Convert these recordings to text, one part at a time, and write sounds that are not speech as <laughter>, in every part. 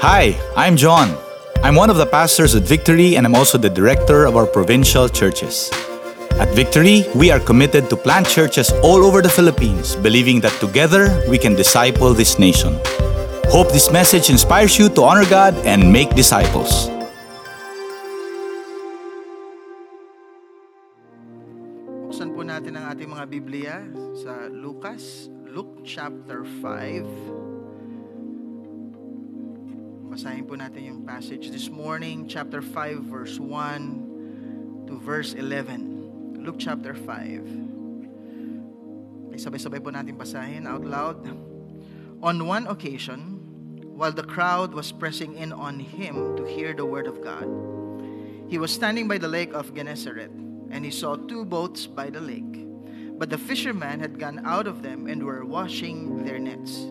Hi, I'm John. I'm one of the pastors at Victory and I'm also the director of our provincial churches. At Victory, we are committed to plant churches all over the Philippines, believing that together we can disciple this nation. Hope this message inspires you to honor God and make disciples. Buksan po natin ang ating mga Biblia sa Lucas, Luke chapter 5. Basahin po natin yung passage this morning, chapter 5, verse 1 to verse 11. Luke chapter 5. Ay sabay-sabay po natin basahin out loud. On one occasion, while the crowd was pressing in on him to hear the word of God, he was standing by the lake of Gennesaret, and he saw two boats by the lake. But the fishermen had gone out of them and were washing their nets.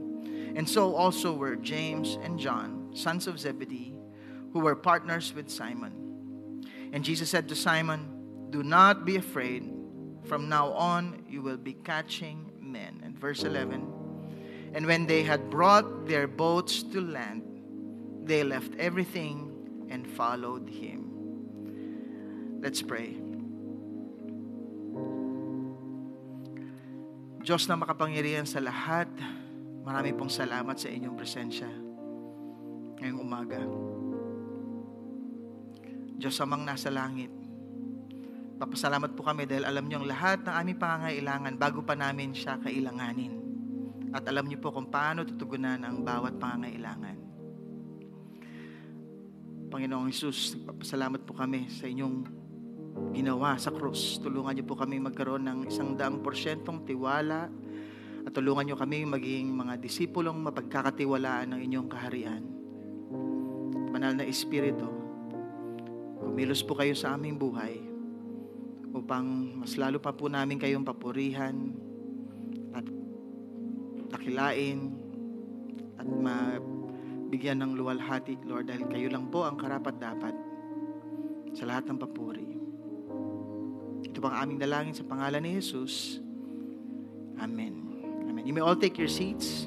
And so also were James and John, sons of Zebedee, who were partners with Simon. And Jesus said to Simon, Do not be afraid. From now on, you will be catching men. And verse 11 And when they had brought their boats to land, they left everything and followed him. Let's pray. Diyos na makapangyarihan sa lahat, marami pong salamat sa inyong presensya ngayong umaga. Diyos amang nasa langit, papasalamat po kami dahil alam niyo ang lahat ng aming pangangailangan bago pa namin siya kailanganin. At alam niyo po kung paano tutugunan ang bawat pangangailangan. Panginoong Isus, papasalamat po kami sa inyong ginawa sa krus. Tulungan niyo po kami magkaroon ng isang daang porsyentong tiwala at tulungan niyo kami maging mga disipulong mapagkakatiwalaan ng inyong kaharian. Banal na Espiritu, kumilos po kayo sa aming buhay upang mas lalo pa po namin kayong papurihan at takilain at mabigyan ng luwalhati, Lord, dahil kayo lang po ang karapat dapat sa lahat ng papuri. Ito pang aming dalangin sa pangalan ni Jesus. Amen. You may all take your seats.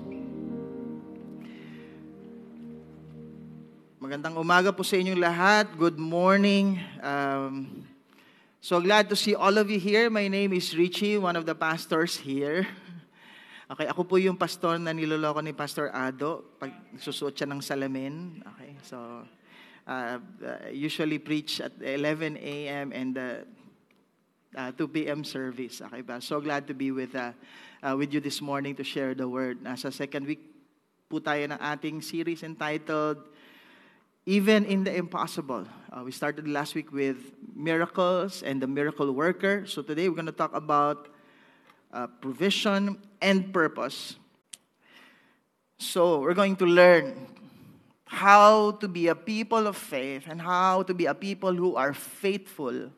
Magandang umaga po sa inyong lahat. Good morning. Um, so glad to see all of you here. My name is Richie, one of the pastors here. Okay, ako po yung pastor na niloloko ni Pastor Ado pag susuot siya ng salamin. Okay, so uh, usually preach at 11 a.m. and uh, uh, 2 p.m. service. Okay ba? So glad to be with uh, uh, with you this morning to share the word. Nasa second week po tayo ng ating series entitled Even in the Impossible. Uh, we started last week with miracles and the miracle worker. So today we're going to talk about uh, provision and purpose. So we're going to learn how to be a people of faith and how to be a people who are faithful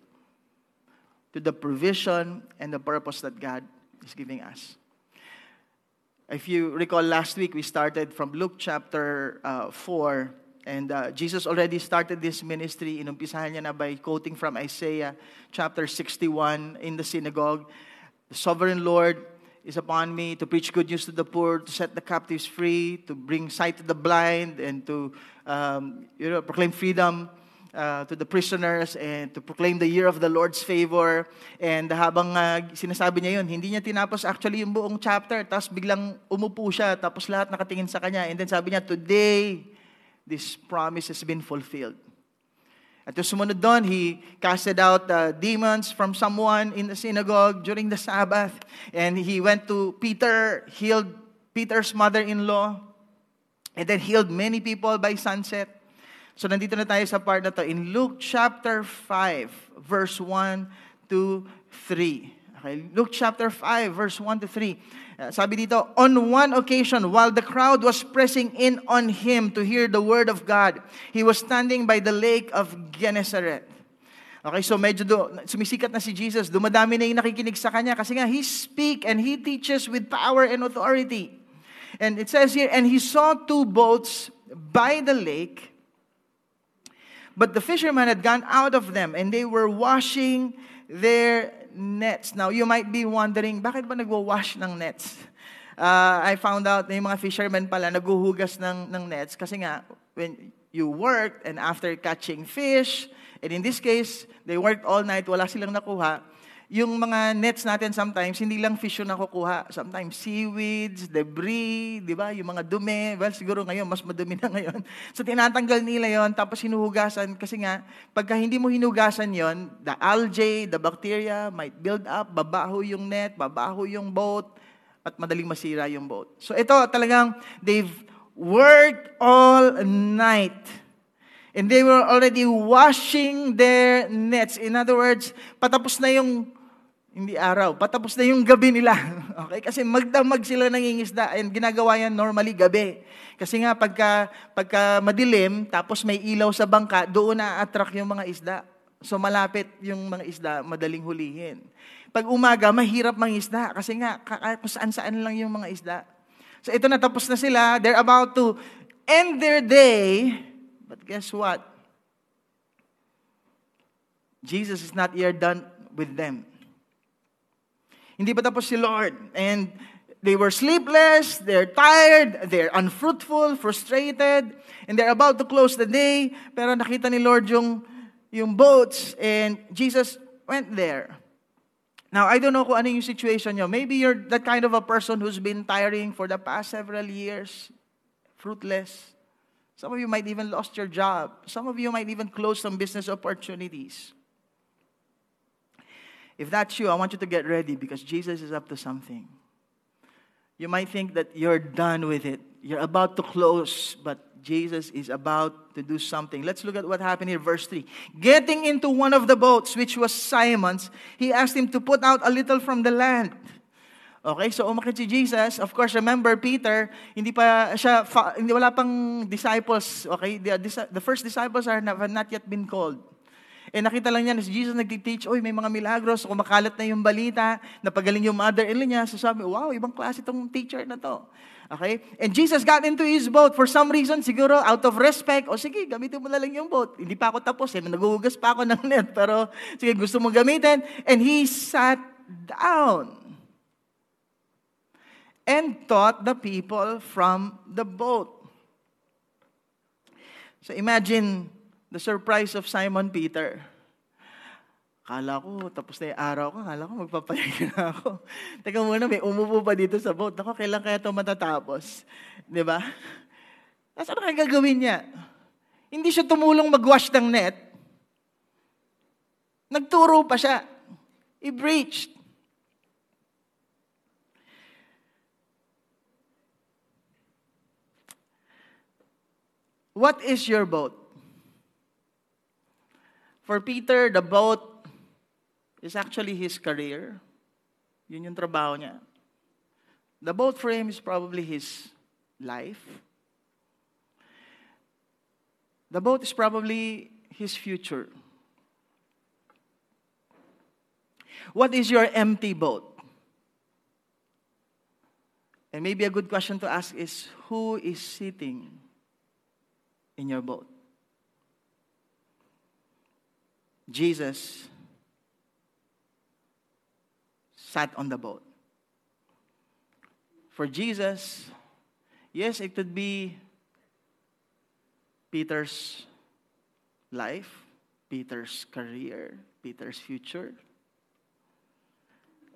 to the provision and the purpose that God is giving us. If you recall last week, we started from Luke chapter uh, 4, and uh, Jesus already started this ministry. Inumpisahan niya na by quoting from Isaiah chapter 61 in the synagogue. The sovereign Lord is upon me to preach good news to the poor, to set the captives free, to bring sight to the blind, and to um, you know, proclaim freedom uh, to the prisoners and to proclaim the year of the Lord's favor. And habang uh, sinasabi niya yun, hindi niya tinapos actually yung buong chapter. Tapos biglang umupo siya, tapos lahat nakatingin sa kanya. And then sabi niya, today, this promise has been fulfilled. At yung sumunod doon, he casted out uh, demons from someone in the synagogue during the Sabbath. And he went to Peter, healed Peter's mother-in-law, and then healed many people by sunset. So nandito na tayo sa part na to in Luke chapter 5, verse 1 to 3. Okay, Luke chapter 5, verse 1 to 3. Uh, sabi dito, on one occasion, while the crowd was pressing in on him to hear the word of God, he was standing by the lake of Gennesaret. Okay, so medyo do, sumisikat na si Jesus. Dumadami na yung nakikinig sa kanya kasi nga, he speak and he teaches with power and authority. And it says here, and he saw two boats by the lake, but the fishermen had gone out of them, and they were washing their nets. Now, you might be wondering, bakit ba nagwa-wash ng nets? Uh, I found out na yung mga fishermen pala naguhugas ng, ng nets kasi nga, when you worked and after catching fish, and in this case, they worked all night, wala silang nakuha, yung mga nets natin sometimes, hindi lang fish yung nakukuha. Sometimes seaweeds, debris, di ba? Yung mga dumi. Well, siguro ngayon, mas madumi na ngayon. <laughs> So, tinatanggal nila yon tapos hinuhugasan. Kasi nga, pagka hindi mo hinugasan yon the algae, the bacteria might build up, babaho yung net, babaho yung boat, at madaling masira yung boat. So, ito talagang, they've worked all night. And they were already washing their nets. In other words, patapos na yung hindi araw. Patapos na yung gabi nila. <laughs> Okay? Kasi magdamag sila ng ingisda. And ginagawa yan normally gabi. Kasi nga, pagka, pagka madilim, tapos may ilaw sa bangka, doon na-attract yung mga isda. So malapit yung mga isda, madaling hulihin. Pag umaga, mahirap mang isda. Kasi nga, saan-saan lang yung mga isda. So ito na, tapos na sila. They're about to end their day. But guess what? Jesus is not yet done with them. Hindi pa tapos si Lord. And they were sleepless, they're tired, they're unfruitful, frustrated, and they're about to close the day. Pero nakita ni Lord yung, yung boats, and Jesus went there. Now, I don't know kung ano yung situation nyo. Maybe you're that kind of a person who's been tiring for the past several years, fruitless. Some of you might even lost your job. Some of you might even close some business opportunities. If that's you, I want you to get ready because Jesus is up to something. You might think that you're done with it. You're about to close, but Jesus is about to do something. Let's look at what happened here, verse 3. Getting into one of the boats, which was Simon's, he asked him to put out a little from the land. Okay, so umakit si Jesus. Of course, remember Peter, hindi pa siya, hindi wala pang disciples. Okay, the, the first disciples are have not yet been called. Eh nakita lang niya na si Jesus nagtiteach, oy may mga milagros, kumakalat na yung balita, napagaling yung mother-in-law niya. So sabi, wow, ibang klase itong teacher na to. Okay? And Jesus got into his boat for some reason, siguro out of respect, o sige, gamitin mo na lang yung boat. Hindi pa ako tapos, eh, naguhugas pa ako <laughs> ng net, pero sige, gusto mo gamitin. And he sat down and taught the people from the boat. So imagine the surprise of Simon Peter. Kala ko, tapos na yung araw ko, kala ko magpapahinga na ako. <laughs> Teka muna, may umupo pa dito sa boat. Ako, kailan kaya ito matatapos? Di ba? Tapos ano kaya gagawin niya? Hindi siya tumulong mag-wash ng net. Nagturo pa siya. He breached. What is your boat? For Peter, the boat is actually his career. Yun yung trabaho niya. The boat for him is probably his life. The boat is probably his future. What is your empty boat? And maybe a good question to ask is who is sitting in your boat? Jesus sat on the boat. For Jesus, yes, it could be Peter's life, Peter's career, Peter's future.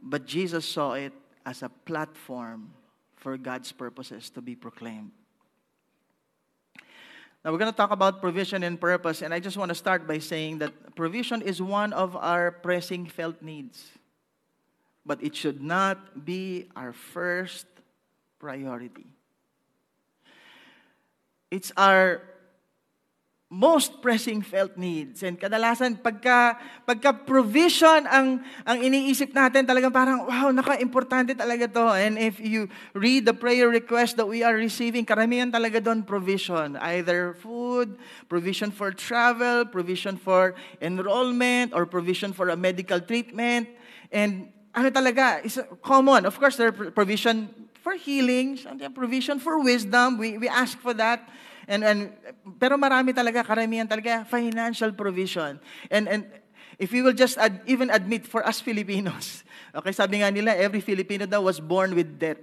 But Jesus saw it as a platform for God's purposes to be proclaimed. Now, we're going to talk about provision and purpose, and I just want to start by saying that provision is one of our pressing felt needs, but it should not be our first priority. It's our most pressing felt needs. And kadalasan, pagka, pagka provision ang, ang iniisip natin, talagang parang, wow, naka-importante talaga to. And if you read the prayer request that we are receiving, karamihan talaga doon provision. Either food, provision for travel, provision for enrollment, or provision for a medical treatment. And ano talaga, is common. Of course, there are provision for healing, provision for wisdom. We, we ask for that. And, and, pero marami talaga, karamihan talaga, financial provision. And, and if we will just ad, even admit for us Filipinos, <laughs> okay, sabi nga nila, every Filipino daw was born with debt.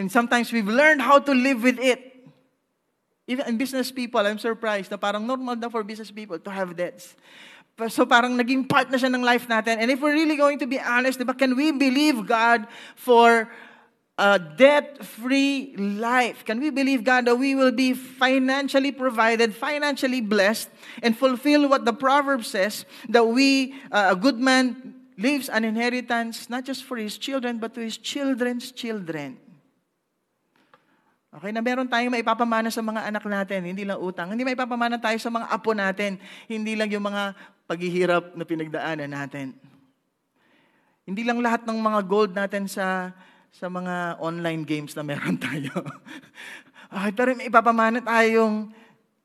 And sometimes we've learned how to live with it. Even in business people, I'm surprised na parang normal na for business people to have debts. So parang naging part na siya ng life natin. And if we're really going to be honest, diba, can we believe God for a debt-free life. Can we believe, God, that we will be financially provided, financially blessed, and fulfill what the proverb says, that we, uh, a good man, leaves an inheritance not just for his children, but to his children's children. Okay, na meron tayong maipapamana sa mga anak natin, hindi lang utang. Hindi maipapamana tayo sa mga apo natin, hindi lang yung mga paghihirap na pinagdaanan natin. Hindi lang lahat ng mga gold natin sa sa mga online games na meron <laughs> tayo. okay, pero may ipapamana tayong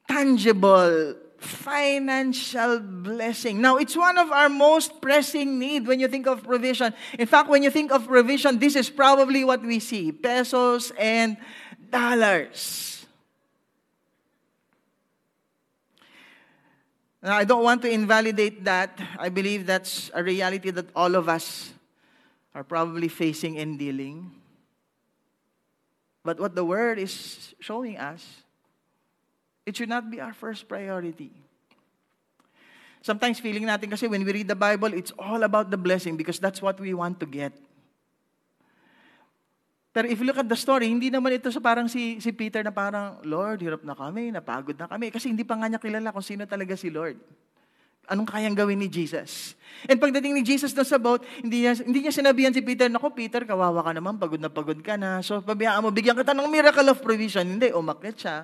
tangible financial blessing. Now, it's one of our most pressing need when you think of provision. In fact, when you think of provision, this is probably what we see, pesos and dollars. Now, I don't want to invalidate that. I believe that's a reality that all of us are probably facing and dealing. But what the Word is showing us, it should not be our first priority. Sometimes feeling natin kasi when we read the Bible, it's all about the blessing because that's what we want to get. Pero if you look at the story, hindi naman ito sa parang si, si Peter na parang, Lord, hirap na kami, napagod na kami. Kasi hindi pa nga niya kilala kung sino talaga si Lord. Anong kayang gawin ni Jesus? And pagdating ni Jesus doon sa boat, hindi niya, hindi niya sinabihan si Peter, Nako Peter, kawawa ka naman, pagod na pagod ka na. So pabiyaan mo, bigyan kita ng miracle of provision. Hindi, umakyat siya.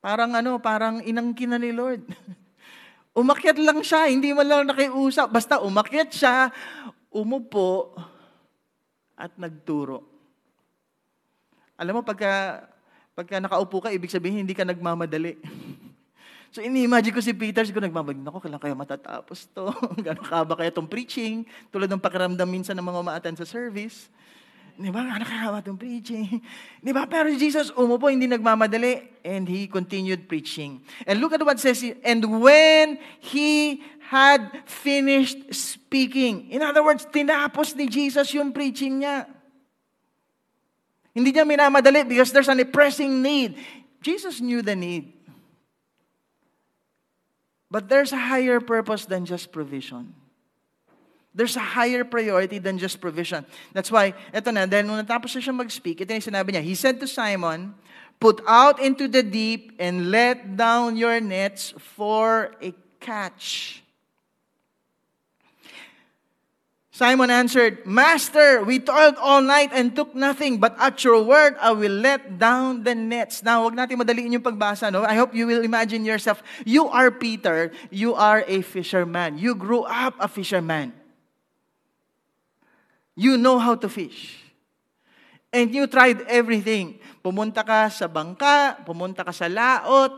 Parang ano, parang inangkin na ni Lord. <laughs> umakyat lang siya, hindi man lang nakiusap. Basta umakyat siya, umupo, at nagturo. Alam mo, pagka, pagka nakaupo ka, ibig sabihin, hindi ka nagmamadali. <laughs> So, ini-imagine ko si Peter, siguro nagmamagin ako, kailan kaya matatapos to? <laughs> Gano'n ka ba kaya itong preaching? Tulad ng pakiramdam minsan ng mga umaatan sa service. Di ba? Ano kaya itong preaching? Di ba? Pero Jesus, umupo, hindi nagmamadali. And he continued preaching. And look at what says, and when he had finished speaking. In other words, tinapos ni Jesus yung preaching niya. Hindi niya minamadali because there's an pressing need. Jesus knew the need. But there's a higher purpose than just provision. There's a higher priority than just provision. That's why, eto na, then nung natapos siya mag-speak, ito yung sinabi niya, He said to Simon, Put out into the deep and let down your nets for a catch. Simon answered, Master, we toiled all night and took nothing, but at your word I will let down the nets. Now, wag natin madaliin yung pagbasa, no? I hope you will imagine yourself. You are Peter. You are a fisherman. You grew up a fisherman. You know how to fish. And you tried everything. Pumunta ka sa bangka, pumunta ka sa laot,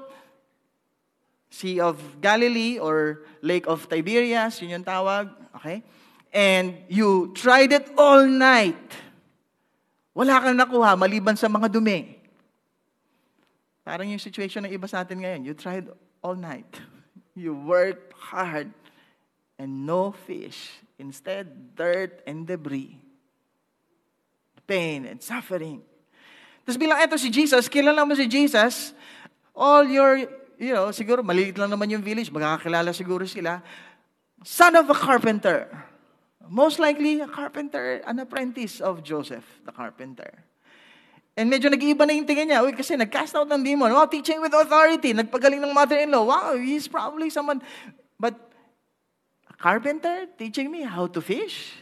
Sea of Galilee or Lake of Tiberias, yun yung tawag. Okay? And you tried it all night, wala kang nakuha maliban sa mga dumi. Parang yung situation ng iba sa atin ngayon, you tried all night. <laughs> You worked hard and no fish. Instead, dirt and debris. Pain and suffering. Tapos bilang eto si Jesus, kilala mo si Jesus, all your, you know, siguro maliit lang naman yung village, magkakakilala siguro sila. Son of a carpenter. Most likely, a carpenter, an apprentice of Joseph, the carpenter. And medyo nag-iiba na yung tingin niya. Uy, kasi nag-cast out ng demon. Wow, teaching with authority. Nagpagaling ng mother-in-law. Wow, he's probably someone. But a carpenter teaching me how to fish?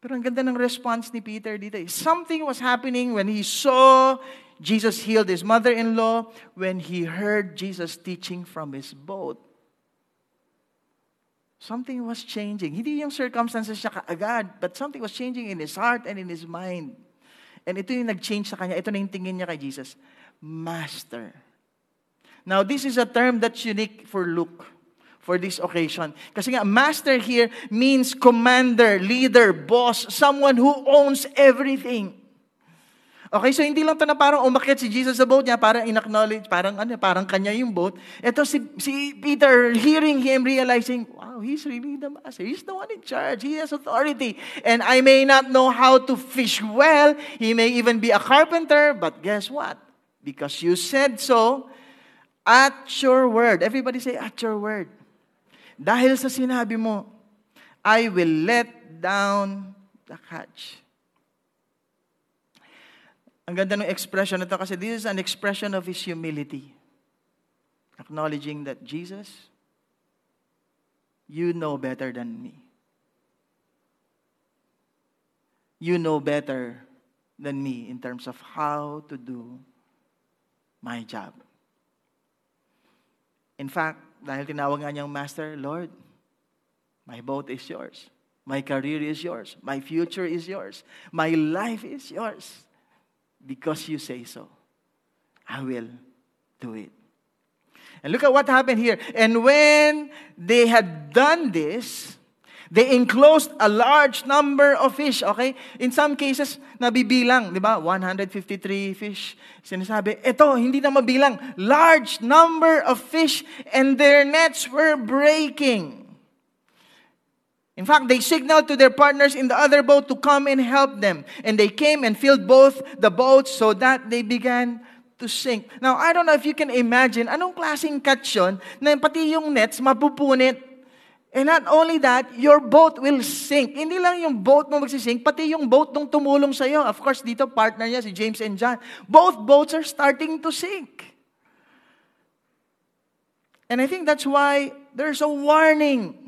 Pero ang ganda ng response ni Peter dito. eh. Something was happening when he saw Jesus healed his mother-in-law, when he heard Jesus teaching from his boat. Something was changing. Hindi yung circumstances siya kaagad, but something was changing in his heart and in his mind. And ito yung nag-change sa kanya. Ito na yung tingin niya kay Jesus. Master. Now, this is a term that's unique for Luke for this occasion. Kasi nga, master here means commander, leader, boss, someone who owns everything. Okay, so hindi lang to na parang umakyat si Jesus sa boat niya, parang in-acknowledge, parang ano, parang kanya yung boat. Ito si, si Peter, hearing him, realizing, wow, he's really the master. He's the one in charge. He has authority. And I may not know how to fish well. He may even be a carpenter. But guess what? Because you said so, at your word. Everybody say, at your word. Dahil sa sinabi mo, I will let down the catch. Ang ganda ng expression na to kasi this is an expression of his humility. Acknowledging that Jesus, you know better than me. You know better than me in terms of how to do my job. In fact, dahil tinawag nga niyang Master, Lord, my boat is yours. My career is yours. My future is yours. My life is yours. Because you say so, I will do it. And look at what happened here. And when they had done this, they enclosed a large number of fish. Okay? In some cases, nabibilang, di ba? 153 fish. Sinasabi, ito, hindi na mabilang. Large number of fish and their nets were breaking. In fact, they signaled to their partners in the other boat to come and help them. And they came and filled both the boats so that they began to sink. Now, I don't know if you can imagine, anong klaseng catch yun, na pati yung nets mapupunit. And not only that, your boat will sink. Hindi lang yung boat mo magsisink, pati yung boat nung tumulong sa'yo. Of course, dito partner niya, si James and John. Both boats are starting to sink. And I think that's why there's a warning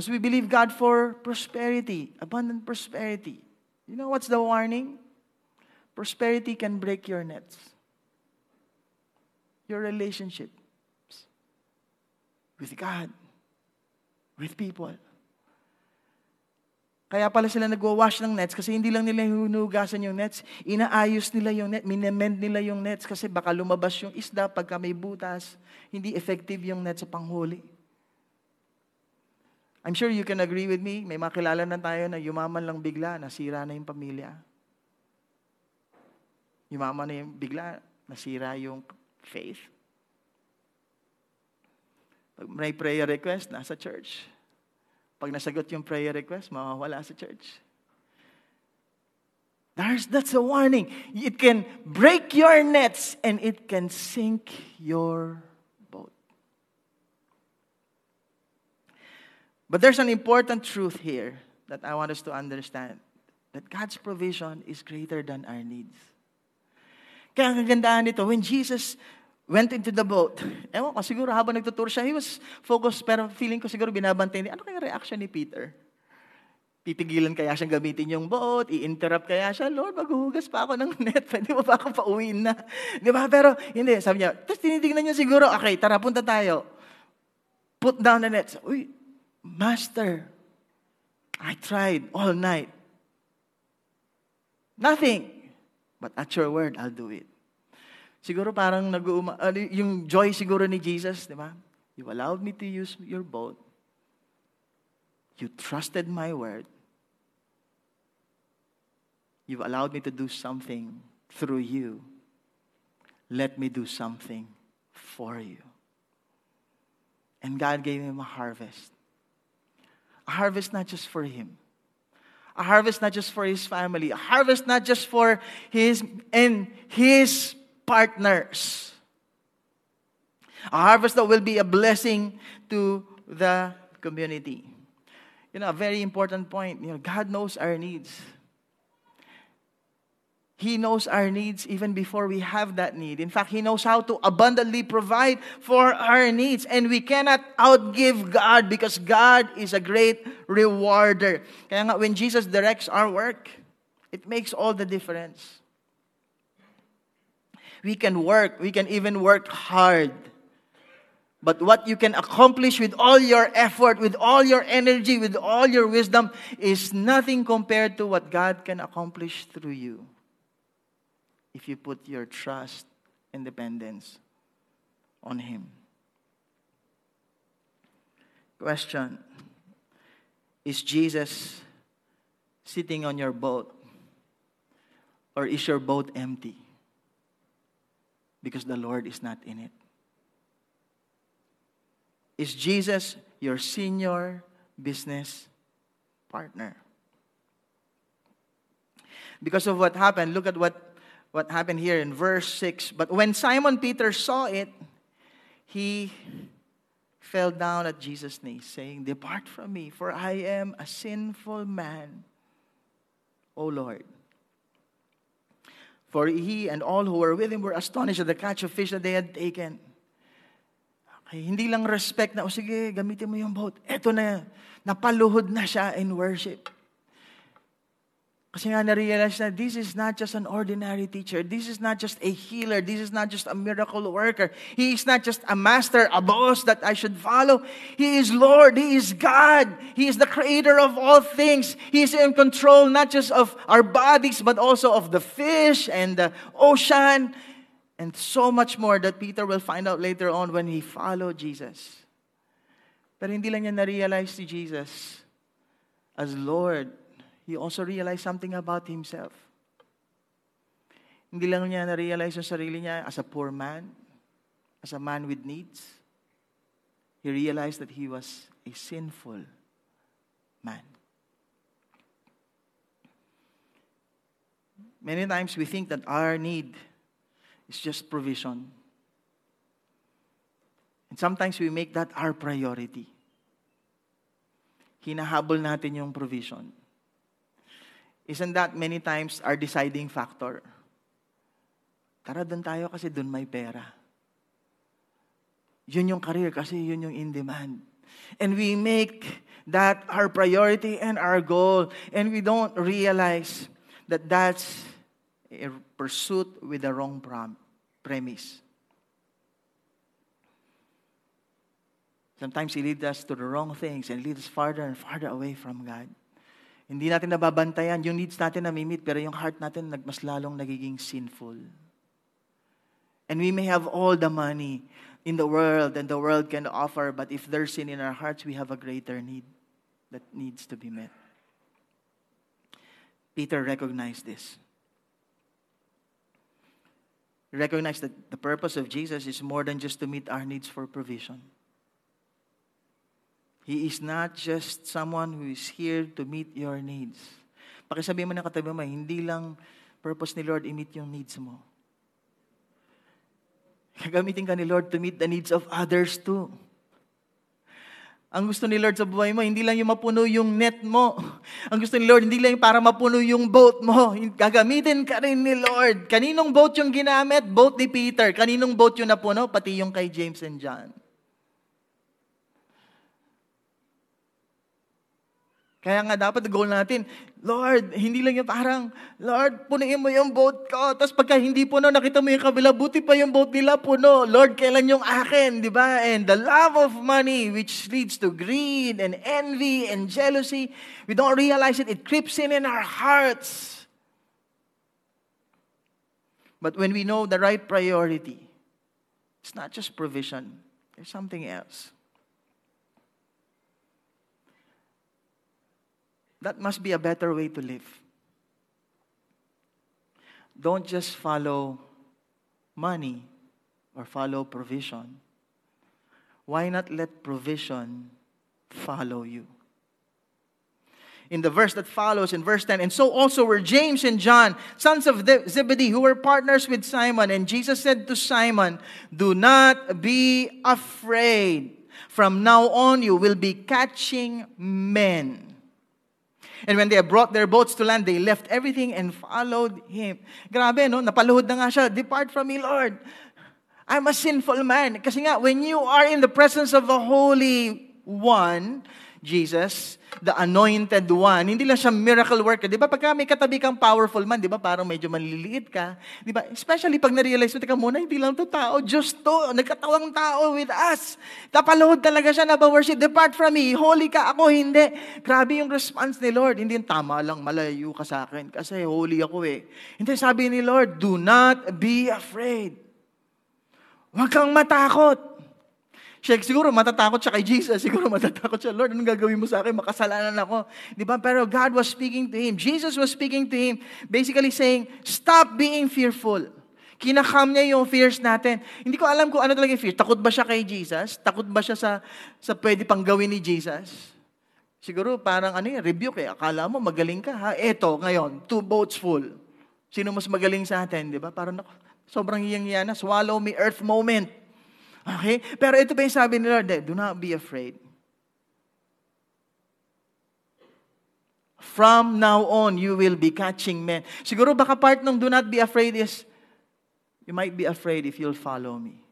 as we believe God for prosperity, abundant prosperity. You know what's the warning? Prosperity can break your nets, your relationships with God, with people. Kaya pala sila nagwa-wash ng nets kasi hindi lang nila hinugasan yung nets, inaayos nila yung net, minemend nila yung nets kasi baka lumabas yung isda pagka may butas, hindi effective yung net sa panghuli. I'm sure you can agree with me, may makilala na tayo na yumaman lang bigla, nasira na yung pamilya. Yumaman na yung bigla, nasira yung faith. Pag may prayer request, nasa church. Pag nasagot yung prayer request, mawawala sa church. There's, that's a warning. It can break your nets and it can sink your But there's an important truth here that I want us to understand that God's provision is greater than our needs. Kaya ang kagandahan nito, when Jesus went into the boat, ewan ko, siguro habang nagtutur siya, he was focused, pero feeling ko siguro binabantay niya, ano kaya reaction ni Peter? Titigilan kaya siyang gamitin yung boat, i-interrupt kaya siya, Lord, maghuhugas pa ako ng net, pwede mo pa ako pauwiin na. <laughs> Di ba? Pero hindi, sabi niya, tapos tinitignan niya siguro, okay, tara, punta tayo. Put down the net. Uy, Master, I tried all night. Nothing. But at your word, I'll do it. Siguro parang nag-uuma, uh, yung joy siguro ni Jesus, di ba? You allowed me to use your boat. You trusted my word. You've allowed me to do something through you. Let me do something for you. And God gave him a harvest. A harvest not just for him. A harvest not just for his family. A harvest not just for his and his partners. A harvest that will be a blessing to the community. You know, a very important point. You know, God knows our needs. He knows our needs even before we have that need. In fact, He knows how to abundantly provide for our needs. And we cannot outgive God because God is a great rewarder. Kaya nga, when Jesus directs our work, it makes all the difference. We can work, we can even work hard. But what you can accomplish with all your effort, with all your energy, with all your wisdom is nothing compared to what God can accomplish through you if you put your trust and dependence on Him. Question Is Jesus sitting on your boat? Or is your boat empty? Because the Lord is not in it. Is Jesus your senior business partner? Because of what happened, look at what what happened here in verse 6. But when Simon Peter saw it, he fell down at Jesus' knees, saying, Depart from me, for I am a sinful man, O Lord. For he and all who were with him were astonished at the catch of fish that they had taken. Okay, hindi lang respect na, o sige, gamitin mo yung boat. Eto na, napaluhod na siya in worship. Kasi nga na-realize na this is not just an ordinary teacher. This is not just a healer. This is not just a miracle worker. He is not just a master, a boss that I should follow. He is Lord. He is God. He is the creator of all things. He is in control not just of our bodies, but also of the fish and the ocean and so much more that Peter will find out later on when he followed Jesus. Pero hindi lang niya na-realize si Jesus as Lord he also realized something about himself. Hindi lang niya na-realize yung sarili niya as a poor man, as a man with needs. He realized that he was a sinful man. Many times we think that our need is just provision. And sometimes we make that our priority. Hinahabol natin yung provision. Isn't that many times our deciding factor? Tara, doon tayo kasi doon may pera. Yun yung career kasi yun yung in demand. And we make that our priority and our goal. And we don't realize that that's a pursuit with the wrong prom- premise. Sometimes He leads us to the wrong things and leads us farther and farther away from God. Hindi natin nababantayan. Yung needs natin namimit, pero yung heart natin mas lalong nagiging sinful. And we may have all the money in the world and the world can offer, but if there's sin in our hearts, we have a greater need that needs to be met. Peter recognized this. He recognized that the purpose of Jesus is more than just to meet our needs for provision. He is not just someone who is here to meet your needs. Pakisabi mo ng katabi mo, hindi lang purpose ni Lord i-meet yung needs mo. Gagamitin ka ni Lord to meet the needs of others too. Ang gusto ni Lord sa buhay mo, hindi lang yung mapuno yung net mo. Ang gusto ni Lord, hindi lang para mapuno yung boat mo. Gagamitin ka rin ni Lord. Kaninong boat yung ginamit? Boat ni Peter. Kaninong boat yung napuno? Pati yung kay James and John. Kaya nga dapat goal natin, Lord, hindi lang yung parang, Lord, punuin mo yung boat ko. Tapos pagka hindi puno, nakita mo yung kabila, buti pa yung boat nila puno. Lord, kailan yung akin, di ba? And the love of money, which leads to greed and envy and jealousy, we don't realize it. It creeps in in our hearts. But when we know the right priority, it's not just provision. There's something else. That must be a better way to live. Don't just follow money or follow provision. Why not let provision follow you? in the verse that follows, in verse 10. And so also were James and John, sons of Zebedee, who were partners with Simon. And Jesus said to Simon, Do not be afraid. From now on, you will be catching men. And when they brought their boats to land, they left everything and followed him. Grabe, no? Napaluhod na nga siya. Depart from me, Lord. I'm a sinful man. Kasi nga, when you are in the presence of the Holy One, Jesus, the anointed one. Hindi lang siya miracle worker. Di ba? Pagka may katabi kang powerful man, di ba? Parang medyo maliliit ka. Di ba? Especially pag na-realize mo, teka muna, hindi lang to tao. Diyos to. Nagkatawang tao with us. Tapalood talaga siya na ba-worship. Depart from me. Holy ka. Ako hindi. Grabe yung response ni Lord. Hindi yung tama lang, malayo ka sa akin. Kasi holy ako eh. Hindi, sabi ni Lord, do not be afraid. Huwag kang matakot. Siya, siguro matatakot siya kay Jesus. <laughs> Siguro matatakot siya, Lord, anong gagawin mo sa akin? Makasalanan ako. Di ba? Pero God was speaking to him. Jesus was speaking to him, basically saying, stop being fearful. Kinakam niya yung fears natin. Hindi ko alam kung ano talaga yung fears. Takot ba siya kay Jesus? Takot ba siya sa, sa pwede pang gawin ni Jesus? Siguro parang ano yun, rebuke eh. Akala mo magaling ka ha. Eto, ngayon, two boats full. Sino mas magaling sa atin, di ba? Parang sobrang hiyang na. Swallow me earth moment. Okay? Pero ito pa yung sabi ni Lord, do not be afraid. From now on, you will be catching men. Siguro baka part ng do not be afraid is, you might be afraid if you'll follow me.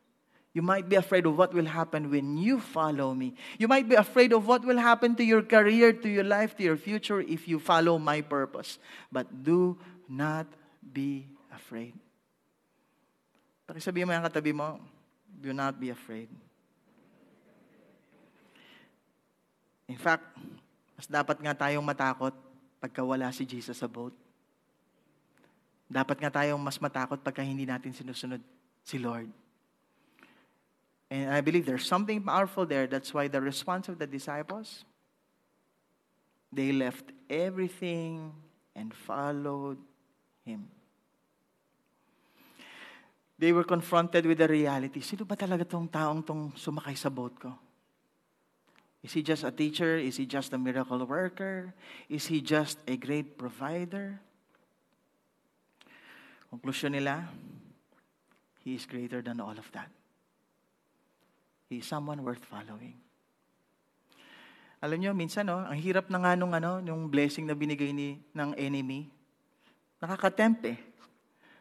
You might be afraid of what will happen when you follow me. You might be afraid of what will happen to your career, to your life, to your future if you follow my purpose. But do not be afraid. Pakisabihin mo yung katabi mo, do not be afraid. In fact, mas dapat nga tayong matakot pagka wala si Jesus sa boat. Dapat nga tayong mas matakot pagka hindi natin sinusunod si Lord. And I believe there's something powerful there. That's why the response of the disciples, they left everything and followed Him they were confronted with the reality. Sino ba talaga tong taong tong sumakay sa boat ko? Is he just a teacher? Is he just a miracle worker? Is he just a great provider? Conclusion nila, he is greater than all of that. He is someone worth following. Alam niyo, minsan, no, ang hirap na nga nung, ano, nung blessing na binigay ni, ng enemy. Nakakatempt eh.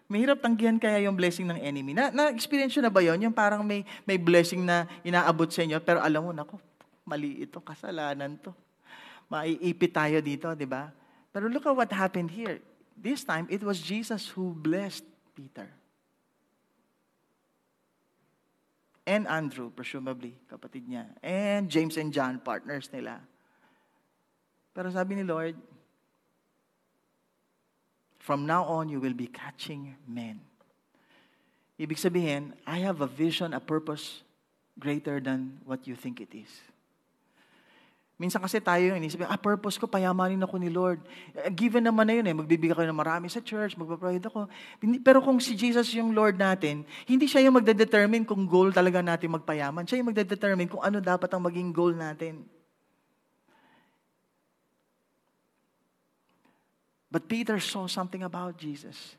Mahirap tanggihan kaya yung blessing ng enemy. Na, na-experience na ba yon Yung parang may, may blessing na inaabot sa inyo, pero alam mo, nako, mali ito, kasalanan to. Maiipit tayo dito, di ba? Pero look at what happened here. This time, it was Jesus who blessed Peter. And Andrew, presumably, kapatid niya. And James and John, partners nila. Pero sabi ni Lord, From now on, you will be catching men. Ibig sabihin, I have a vision, a purpose greater than what you think it is. Minsan kasi tayo yung inisip, ah, purpose ko, payamanin ako ni Lord. Eh, given naman na yun eh, magbibigay kayo ng marami sa church, magpaprovide ako. Pero kung si Jesus yung Lord natin, hindi siya yung magdedetermine kung goal talaga natin magpayaman. Siya yung magdedetermine kung ano dapat ang maging goal natin. But Peter saw something about Jesus,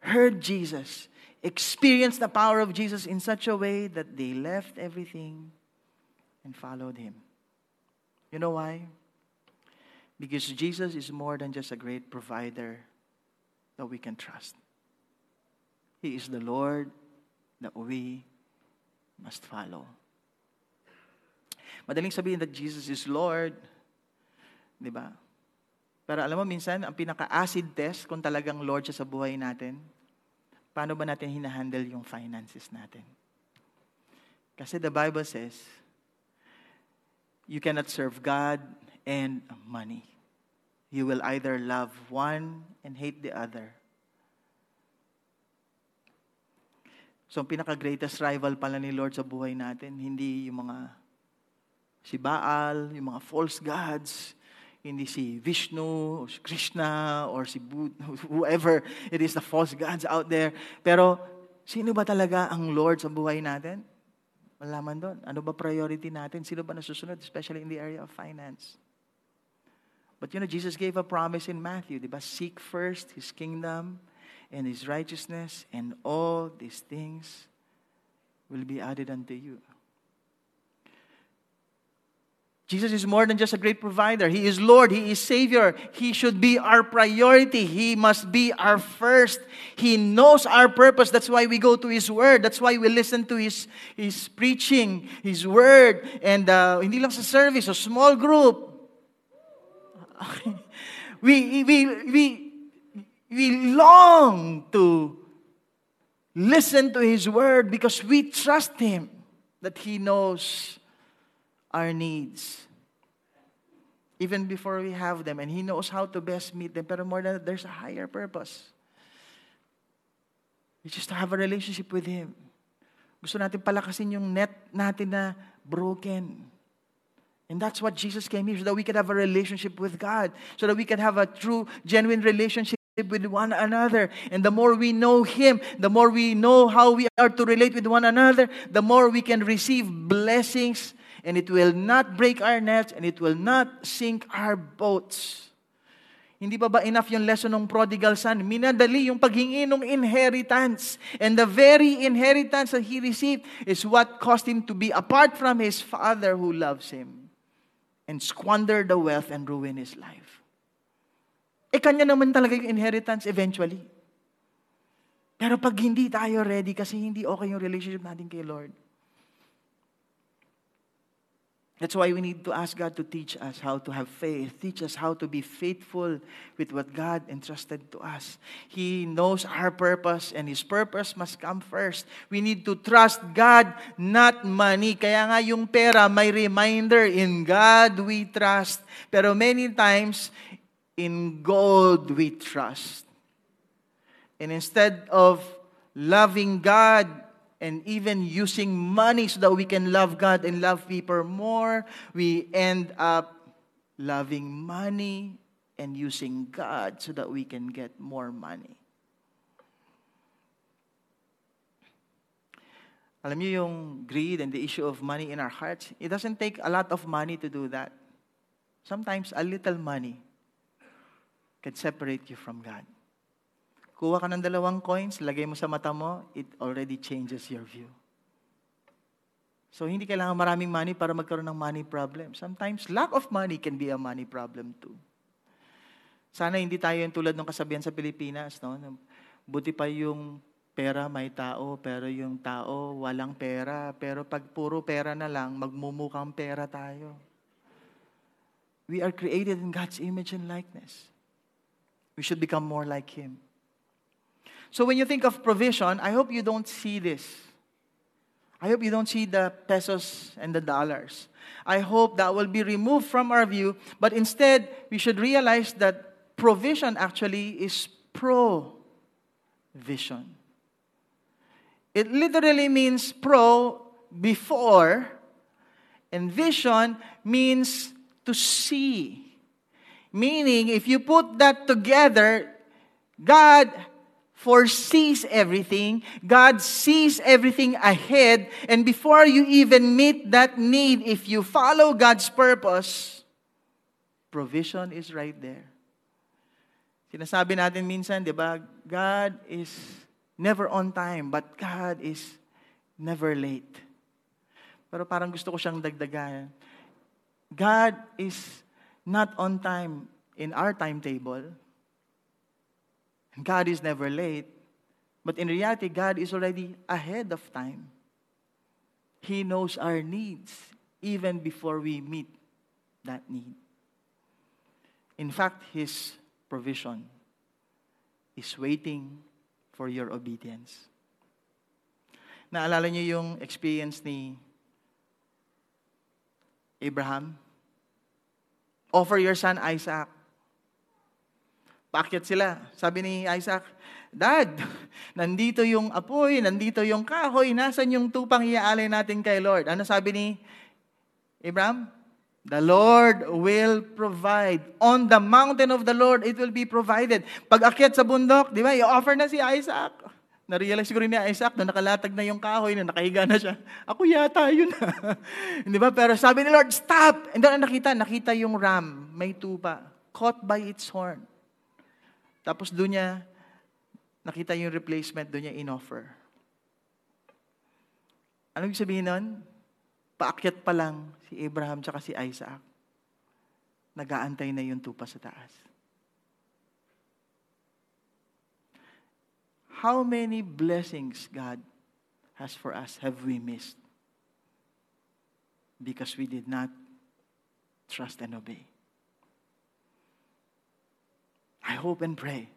heard Jesus, experienced the power of Jesus in such a way that they left everything and followed him. You know why? Because Jesus is more than just a great provider that we can trust. He is the Lord that we must follow. Madaling sabihin that Jesus is Lord, di ba? Pero alam mo, minsan, ang pinaka-acid test kung talagang Lord siya sa buhay natin, paano ba natin hinahandle yung finances natin? Kasi the Bible says, you cannot serve God and money. You will either love one and hate the other. So, ang pinaka-greatest rival pala ni Lord sa buhay natin, hindi yung mga si Baal, yung mga false gods, hindi si Vishnu, si Krishna, or si Buddha, <laughs> whoever it is, the false gods out there. Pero, sino ba talaga ang Lord sa buhay natin? Malaman doon. Ano ba priority natin? Sino ba nasusunod? Especially in the area of finance. But you know, Jesus gave a promise in Matthew, di ba? Seek first His kingdom and His righteousness, and all these things will be added unto you. Jesus is more than just a great provider. He is Lord. He is Savior. He should be our priority. He must be our first. He knows our purpose. That's why we go to His Word. That's why we listen to His, his preaching, His Word. And uh, hindi lang sa service, a small group. <laughs> we, we, we, we long to listen to His Word because we trust Him that He knows our needs. Even before we have them, and He knows how to best meet them. But more than that, there's a higher purpose. It's just to have a relationship with Him. Gusto natin palakasin yung net natin na broken. And that's what Jesus came here, so that we can have a relationship with God, so that we can have a true, genuine relationship with one another. And the more we know Him, the more we know how we are to relate with one another, the more we can receive blessings and it will not break our nets, and it will not sink our boats. Hindi pa ba enough yung lesson ng prodigal son? Minadali yung paghingi ng inheritance. And the very inheritance that he received is what caused him to be apart from his father who loves him and squander the wealth and ruin his life. Eh, kanya naman talaga yung inheritance eventually. Pero pag hindi tayo ready kasi hindi okay yung relationship natin kay Lord, That's why we need to ask God to teach us how to have faith, teach us how to be faithful with what God entrusted to us. He knows our purpose and His purpose must come first. We need to trust God, not money. Kaya nga yung pera, may reminder, in God we trust. Pero many times, in gold we trust. And instead of loving God and even using money so that we can love God and love people more, we end up loving money and using God so that we can get more money. Alam niyo yung greed and the issue of money in our hearts, it doesn't take a lot of money to do that. Sometimes a little money can separate you from God. Kuha ka ng dalawang coins, lagay mo sa mata mo, it already changes your view. So, hindi kailangan maraming money para magkaroon ng money problem. Sometimes, lack of money can be a money problem too. Sana hindi tayo yung tulad ng kasabihan sa Pilipinas, no? Buti pa yung pera may tao, pero yung tao walang pera. Pero pag puro pera na lang, magmumukhang pera tayo. We are created in God's image and likeness. We should become more like Him. So when you think of provision, I hope you don't see this. I hope you don't see the pesos and the dollars. I hope that will be removed from our view, but instead, we should realize that provision actually is pro-vision. It literally means pro, before, and vision means to see. Meaning, if you put that together, God foresees everything. God sees everything ahead. And before you even meet that need, if you follow God's purpose, provision is right there. Sinasabi natin minsan, di ba, God is never on time, but God is never late. Pero parang gusto ko siyang dagdagan. God is not on time in our timetable, God is never late. But in reality, God is already ahead of time. He knows our needs even before we meet that need. In fact, His provision is waiting for your obedience. Naalala niyo yung experience ni Abraham? Offer your son Isaac. Paakyat sila. Sabi ni Isaac, Dad, nandito yung apoy, nandito yung kahoy, nasan yung tupang iaalay natin kay Lord? Ano sabi ni Abraham? The Lord will provide. On the mountain of the Lord, it will be provided. Pag akyat sa bundok, di ba, i-offer na si Isaac. Na-realize siguro ni Isaac na nakalatag na yung kahoy, na nakahiga na siya. Ako yata yun. <laughs> di ba? Pero sabi ni Lord, stop! And then nakita, nakita yung ram, may tupa, caught by its horn. Tapos doon niya, nakita yung replacement, doon niya in-offer. Ano ibig sabihin nun? Paakyat pa lang si Abraham tsaka si Isaac. Nagaantay na yung tupa sa taas. How many blessings God has for us have we missed? Because we did not trust and obey. I hope and pray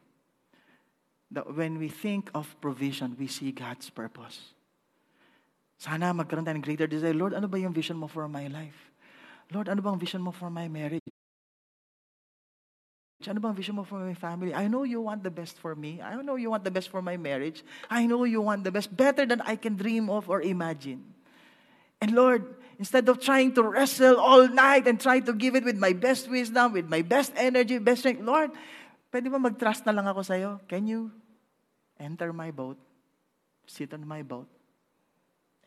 that when we think of provision, we see God's purpose. Sana magkaroon tayo ng greater desire. Lord, ano ba yung vision mo for my life? Lord, ano bang vision mo for my marriage? Ano bang vision mo for my family? I know you want the best for me. I know you want the best for my marriage. I know you want the best, better than I can dream of or imagine. And Lord, instead of trying to wrestle all night and try to give it with my best wisdom, with my best energy, best strength, Lord, pwede ba mag-trust na lang ako sa'yo? Can you enter my boat, sit on my boat,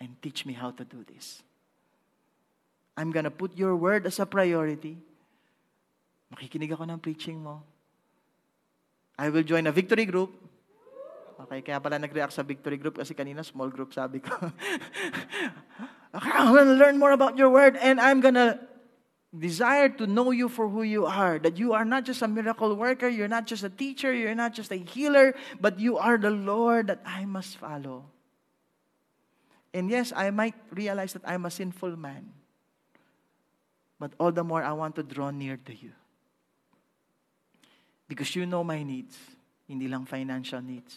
and teach me how to do this? I'm gonna put your word as a priority. Makikinig ako ng preaching mo. I will join a victory group. Okay, kaya pala nag-react sa victory group kasi kanina small group sabi ko. <laughs> okay, I'm gonna learn more about your word and I'm gonna desire to know you for who you are. That you are not just a miracle worker, you're not just a teacher, you're not just a healer, but you are the Lord that I must follow. And yes, I might realize that I'm a sinful man. But all the more I want to draw near to you. Because you know my needs. Hindi lang financial needs.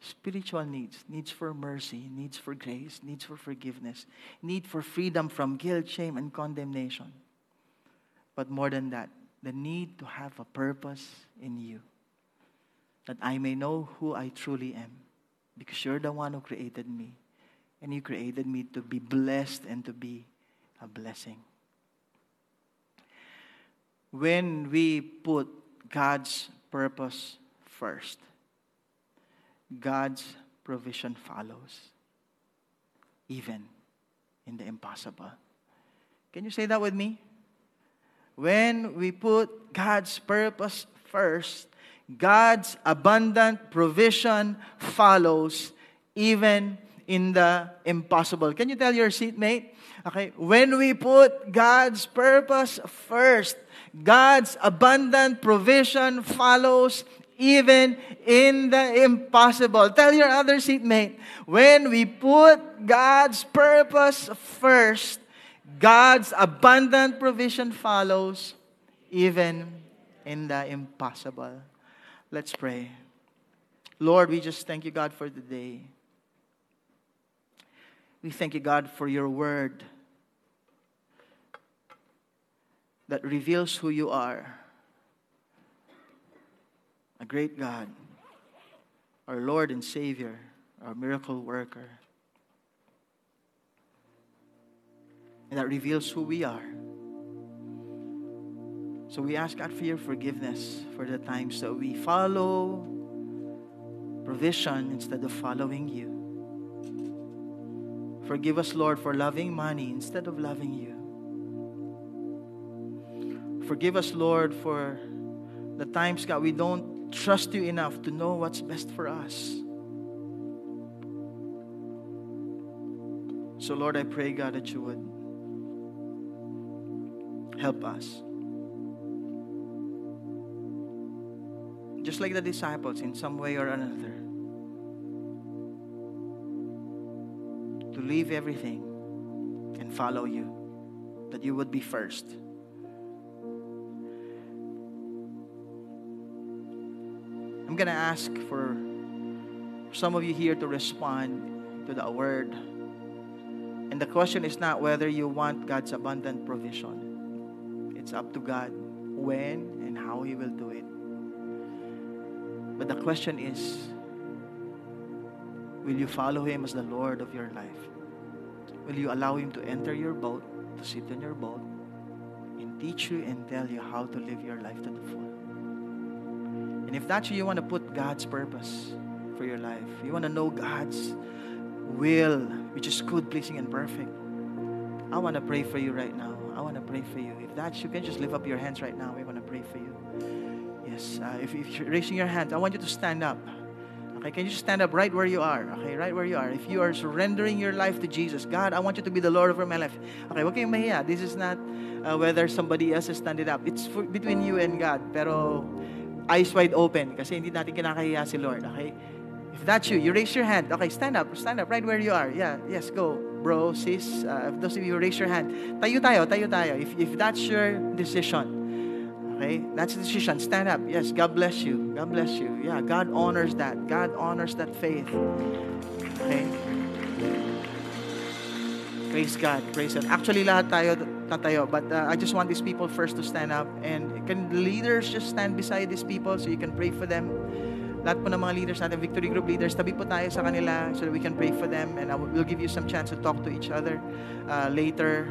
Spiritual needs, needs for mercy, needs for grace, needs for forgiveness, need for freedom from guilt, shame, and condemnation. But more than that, the need to have a purpose in you. That I may know who I truly am. Because you're the one who created me. And you created me to be blessed and to be a blessing. When we put God's purpose first, God's provision follows, even in the impossible. Can you say that with me? When we put God's purpose first, God's abundant provision follows, even in the impossible. Can you tell your seatmate? Okay, when we put God's purpose first, God's abundant provision follows even in the impossible. Tell your other seatmate, when we put God's purpose first, God's abundant provision follows even in the impossible. Let's pray. Lord, we just thank you, God, for the day. We thank you, God, for your word that reveals who you are a great God, our Lord and Savior, our miracle worker. And that reveals who we are. So we ask God for your forgiveness for the times that we follow provision instead of following you. Forgive us, Lord, for loving money instead of loving you. Forgive us, Lord, for the times, God, we don't trust you enough to know what's best for us. So, Lord, I pray, God, that you would help us. Just like the disciples, in some way or another, to leave everything and follow you, that you would be first. I'm going to ask for some of you here to respond to the word. And the question is not whether you want God's abundant provision, it's up to God when and how He will do it. But the question is will you follow Him as the Lord of your life? Will you allow Him to enter your boat, to sit in your boat, and teach you and tell you how to live your life to the full? And if that's you, you want to put God's purpose for your life, you want to know God's will, which is good, pleasing, and perfect. I want to pray for you right now. I want to pray for you. If that's you, can just lift up your hands right now. We want to pray for you. Yes, uh, if, if you're raising your hand, I want you to stand up. Okay, can you stand up right where you are? Okay, right where you are. If you are surrendering your life to Jesus, God, I want you to be the Lord over my life. Okay, kayong mahiya. This is not uh, whether somebody else is standing up. It's for, between you and God. Pero eyes wide open kasi hindi natin kinakahiya si Lord. Okay? If that's you, you raise your hand. Okay, stand up. Stand up right where you are. Yeah, yes, go. Bro, sis, uh, those of you raise your hand. Tayo tayo, tayo tayo. If, if that's your decision, Okay? That's the decision. Stand up. Yes, God bless you. God bless you. Yeah, God honors that. God honors that faith. Okay? Praise God. Praise God. Actually, lahat tayo tatayo. But uh, I just want these people first to stand up. And can leaders just stand beside these people so you can pray for them? Lahat po ng mga leaders natin, Victory Group leaders, tabi po tayo sa kanila so that we can pray for them. And I will, we'll give you some chance to talk to each other uh, later.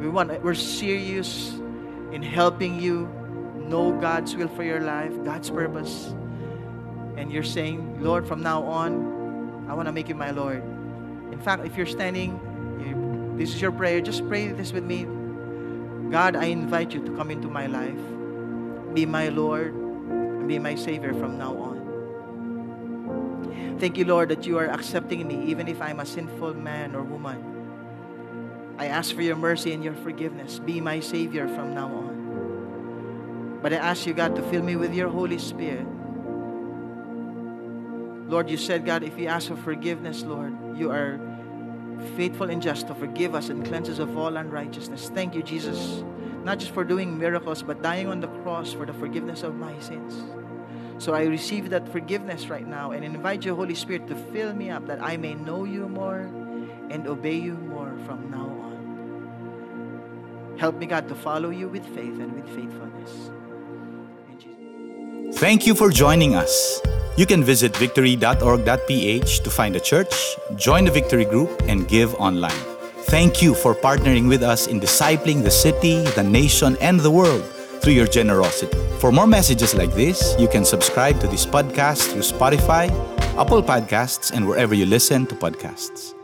We want, we're serious in helping you know God's will for your life, God's purpose, and you're saying, Lord, from now on, I want to make you my Lord. In fact, if you're standing, you, this is your prayer, just pray this with me. God, I invite you to come into my life, be my Lord, and be my Savior from now on. Thank you, Lord, that you are accepting me, even if I'm a sinful man or woman. I ask for your mercy and your forgiveness. Be my Savior from now on. But I ask you, God, to fill me with your Holy Spirit. Lord, you said, God, if you ask for forgiveness, Lord, you are faithful and just to forgive us and cleanse us of all unrighteousness. Thank you, Jesus, not just for doing miracles, but dying on the cross for the forgiveness of my sins. So I receive that forgiveness right now and invite your Holy Spirit to fill me up that I may know you more and obey you more from now on. Help me, God, to follow you with faith and with faithfulness. Thank you for joining us. You can visit victory.org.ph to find a church, join the Victory Group, and give online. Thank you for partnering with us in discipling the city, the nation, and the world through your generosity. For more messages like this, you can subscribe to this podcast through Spotify, Apple Podcasts, and wherever you listen to podcasts.